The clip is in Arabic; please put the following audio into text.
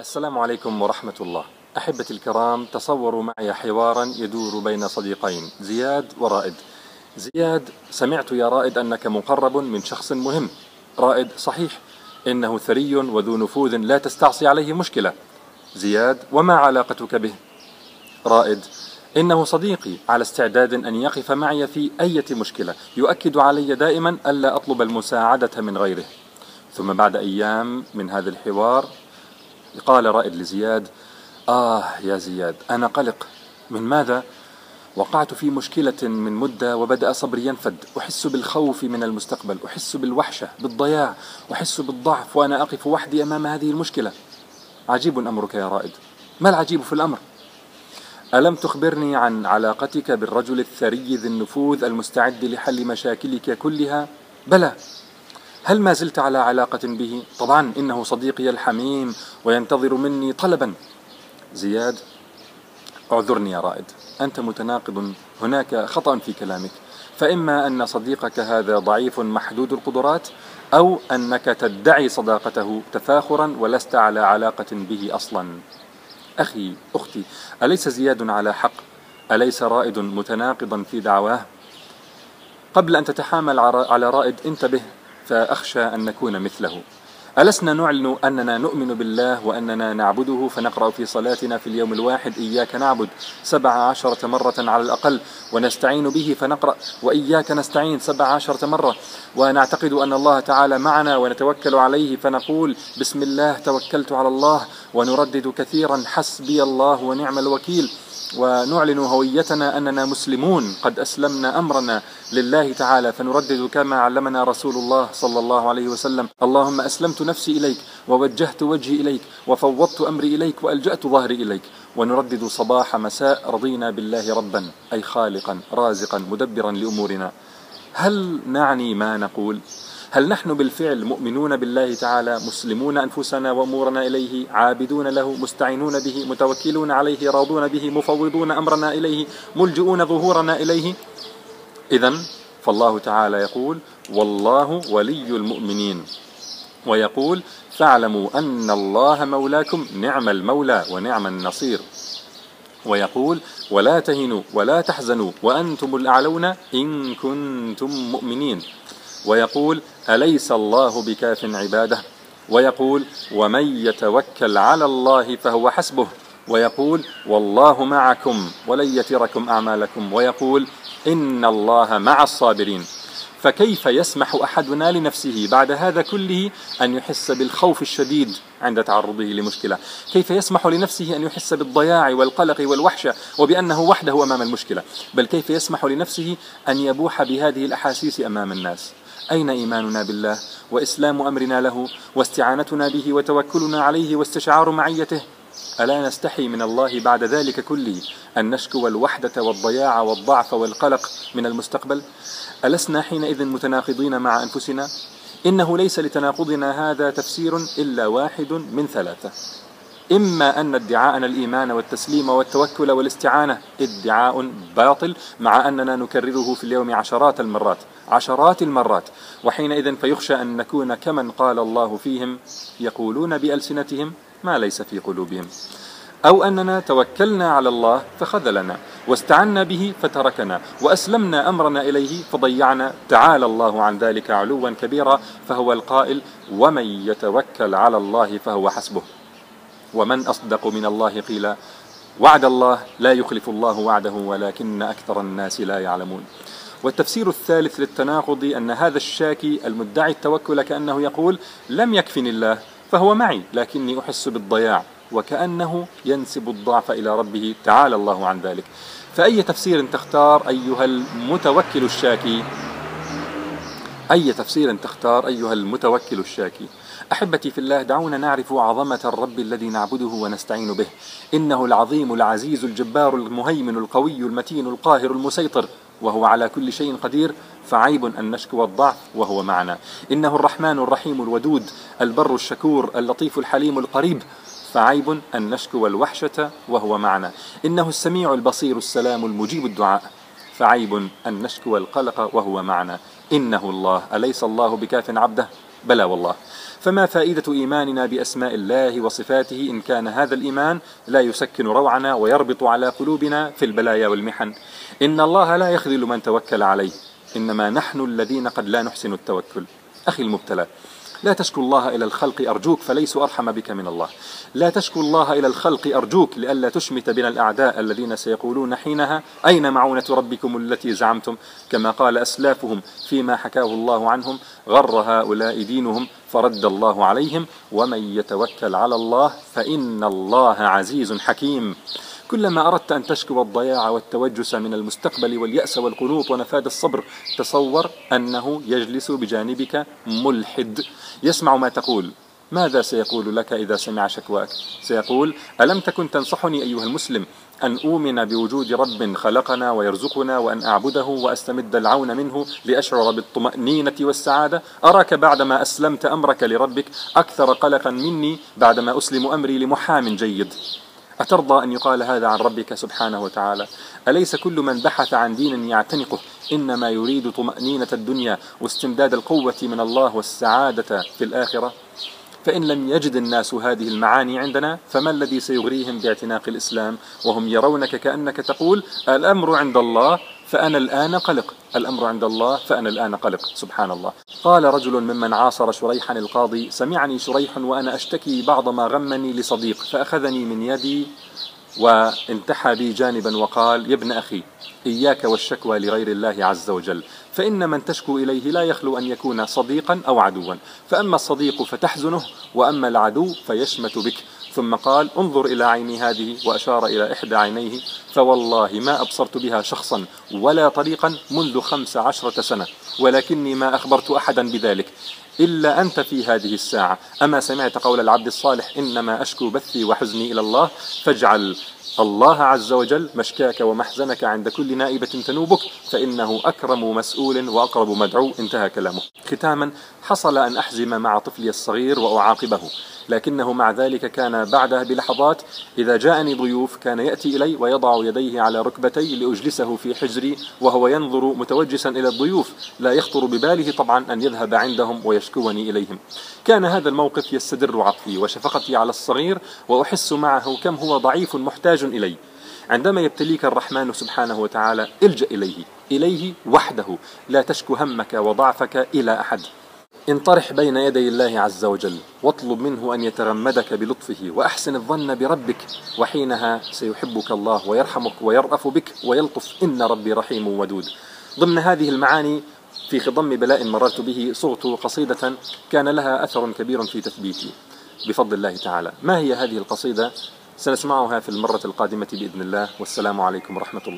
السلام عليكم ورحمة الله. أحبتي الكرام تصوروا معي حوارا يدور بين صديقين زياد ورائد. زياد سمعت يا رائد أنك مقرب من شخص مهم. رائد صحيح. إنه ثري وذو نفوذ لا تستعصي عليه مشكلة. زياد وما علاقتك به؟ رائد إنه صديقي. على استعداد أن يقف معي في أي مشكلة يؤكد علي دائما ألا أطلب المساعدة من غيره. ثم بعد أيام من هذا الحوار قال رائد لزياد آه يا زياد أنا قلق من ماذا؟ وقعت في مشكلة من مدة وبدأ صبري ينفد أحس بالخوف من المستقبل أحس بالوحشة بالضياع أحس بالضعف وأنا أقف وحدي أمام هذه المشكلة عجيب أمرك يا رائد ما العجيب في الأمر؟ ألم تخبرني عن علاقتك بالرجل الثري ذي النفوذ المستعد لحل مشاكلك كلها؟ بلى هل ما زلت على علاقة به؟ طبعا إنه صديقي الحميم وينتظر مني طلبا. زياد اعذرني يا رائد. أنت متناقض. هناك خطأ في كلامك. فإما أن صديقك هذا ضعيف محدود القدرات أو أنك تدعي صداقته تفاخرا ولست على علاقة به أصلا. أخي أختي أليس زياد على حق؟ أليس رائد متناقضا في دعواه؟ قبل أن تتحامل على رائد انتبه. فأخشى أن نكون مثله. ألسنا نعلن أننا نؤمن بالله وأننا نعبده؟ فنقرأ في صلاتنا في اليوم الواحد إياك نعبد. سبع عشرة مرة على الأقل ونستعين به فنقرأ. وإياك نستعين سبع عشرة مرة. ونعتقد أن الله تعالى معنا ونتوكل عليه فنقول بسم الله توكلت على الله ونردد كثيرا. حسبي الله ونعم الوكيل. ونعلن هويتنا أننا مسلمون. قد أسلمنا أمرنا لله تعالى فنردد كما علمنا رسول الله صلى الله عليه وسلم. اللهم أسلمت نفسي إليك ووجهت وجهي إليك وفوضت أمري إليك وألجأت ظهري إليك. ونردد صباح مساء رضينا بالله ربا أي خالقا رازقا مدبرا لأمورنا. هل نعني ما نقول؟ هل نحن بالفعل مؤمنون بالله تعالى مسلمون أنفسنا وأمورنا إليه عابدون له مستعينون به متوكلون عليه راضون به مفوضون أمرنا إليه ملجؤون ظهورنا إليه؟ اذا فالله تعالى يقول والله ولي المؤمنين ويقول فاعلموا أن الله مولاكم نعم المولى ونعم النصير ويقول ولا تهنوا ولا تحزنوا وأنتم الأعلون إن كنتم مؤمنين ويقول أليس الله بكاف عباده؟ ويقول ومن يتوكل على الله فهو حسبه. ويقول والله معكم ولن يتركم أعمالكم. ويقول إن الله مع الصابرين. فكيف يسمح أحدنا لنفسه بعد هذا كله أن يحس بالخوف الشديد عند تعرضه لمشكلة؟ كيف يسمح لنفسه أن يحس بالضياع والقلق والوحشة وبأنه وحده أمام المشكلة؟ بل كيف يسمح لنفسه أن يبوح بهذه الأحاسيس أمام الناس؟ أين إيماننا بالله؟ وإسلام أمرنا له واستعانتنا به وتوكلنا عليه واستشعار معيته. ألا نستحي من الله بعد ذلك كله أن نشكو الوحدة والضياع والضعف والقلق من المستقبل؟ ألسنا حينئذ متناقضين مع أنفسنا؟ إنه ليس لتناقضنا هذا تفسير إلا واحد من ثلاثة. إما أن ادعاءنا الإيمان والتسليم والتوكل والاستعانة ادعاء باطل مع أننا نكرره في اليوم عشرات المرات عشرات المرات. وحينئذ فيخشى أن نكون كمن قال الله فيهم يقولون بألسنتهم ما ليس في قلوبهم. أو أننا توكلنا على الله فخذلنا واستعنا به فتركنا وأسلمنا أمرنا إليه فضيعنا. تعالى الله عن ذلك علوا كبيرا فهو القائل ومن يتوكل على الله فهو حسبه. ومن أصدق من الله قيلا وعد الله لا يخلف الله وعده ولكن أكثر الناس لا يعلمون. والتفسير الثالث للتناقض أن هذا الشاكي المدعي التوكل كأنه يقول لم يكفني الله فهو معي لكني أحس بالضياع وكأنه ينسب الضعف إلى ربه تعالى الله عن ذلك. فأي تفسير تختار أيها المتوكل الشاكي؟ أي تفسير تختار أيها المتوكل الشاكي؟ أحبتي في الله دعونا نعرف عظمة الرب الذي نعبده ونستعين به. إنه العظيم العزيز الجبار المهيمن القوي المتين القاهر المسيطر وهو على كل شيء قدير فعيب أن نشكو الضعف وهو معنا. إنه الرحمن الرحيم الودود البر الشكور اللطيف الحليم القريب فعيب أن نشكو الوحشة وهو معنا. إنه السميع البصير السلام المجيب الدعاء فعيب أن نشكو القلق وهو معنا. إنه الله أليس الله بكاف عبده؟ بلى والله. فما فائدة إيماننا بأسماء الله وصفاته إن كان هذا الإيمان لا يسكن روعنا ويربط على قلوبنا في البلايا والمحن. إن الله لا يخذل من توكل عليه. إنما نحن الذين قد لا نحسن التوكل. أخي المبتلى لا تشكو الله إلى الخلق أرجوك فليسوا أرحم بك من الله. لا تشكو الله إلى الخلق أرجوك لئلا تشمت بنا الأعداء الذين سيقولون حينها أين معونة ربكم التي زعمتم؟ كما قال أسلافهم فيما حكاه الله عنهم غر هؤلاء دينهم فرد الله عليهم ومن يتوكل على الله فإن الله عزيز حكيم. كلما أردت أن تشكو الضياع والتوجس من المستقبل واليأس والقنوط ونفاد الصبر تصور أنه يجلس بجانبك ملحد. يسمع ما تقول. ماذا سيقول لك إذا سمع شكواك؟ سيقول ألم تكن تنصحني أيها المسلم أن أؤمن بوجود رب خلقنا ويرزقنا وأن أعبده وأستمد العون منه لأشعر بالطمأنينة والسعادة؟ أراك بعدما أسلمت أمرك لربك أكثر قلقا مني بعدما أسلم أمري لمحام جيد. أترضى أن يقال هذا عن ربك سبحانه وتعالى؟ أليس كل من بحث عن دين يعتنقه؟ إنما يريد طمأنينة الدنيا واستمداد القوة من الله والسعادة في الآخرة؟ فإن لم يجد الناس هذه المعاني عندنا فما الذي سيغريهم باعتناق الإسلام؟ وهم يرونك كأنك تقول الأمر عند الله فأنا الآن قلق. الأمر عند الله فأنا الآن قلق. سبحان الله قال رجل ممن عاصر شريحا القاضي سمعني شريح وأنا أشتكي بعض ما غمني لصديق فأخذني من يدي وانتحى بي جانبا وقال يا ابن أخي إياك والشكوى لغير الله عز وجل. فإن من تشكو إليه لا يخلو أن يكون صديقا أو عدوا. فأما الصديق فتحزنه وأما العدو فيشمت بك. ثم قال انظر إلى عيني هذه وأشار إلى إحدى عينيه فوالله ما أبصرت بها شخصا ولا طريقا منذ خمس عشرة سنة ولكني ما أخبرت أحدا بذلك. إلا أنت في هذه الساعة. أما سمعت قول العبد الصالح إنما أشكو بثي وحزني إلى الله فاجعل الله عز وجل مشكاك ومحزنك عند كل نائبة تنوبك فإنه أكرم مسؤول وأقرب مدعو. انتهى كلامه. ختاما حصل أن أحزم مع طفلي الصغير وأعاقبه. لكنه مع ذلك كان بعدها بلحظات إذا جاءني ضيوف كان يأتي إلي ويضع يديه على ركبتي لأجلسه في حجري وهو ينظر متوجسا إلى الضيوف لا يخطر بباله طبعا أن يذهب عندهم ويشكوني إليهم. كان هذا الموقف يستدر عطفي وشفقتي على الصغير وأحس معه كم هو ضعيف محتاج إلي. عندما يبتليك الرحمن سبحانه وتعالى الجأ إليه إليه وحده لا تشكو همك وضعفك إلى أحد. انطرح بين يدي الله عز وجل واطلب منه أن يتغمدك بلطفه وأحسن الظن بربك وحينها سيحبك الله ويرحمك ويرأف بك ويلطف إن ربي رحيم ودود. ضمن هذه المعاني في خضم بلاء مررت به صغت قصيدة كان لها أثر كبير في تثبيتي. بفضل الله تعالى. ما هي هذه القصيدة؟ سنسمعها في المرة القادمة بإذن الله. والسلام عليكم ورحمة الله.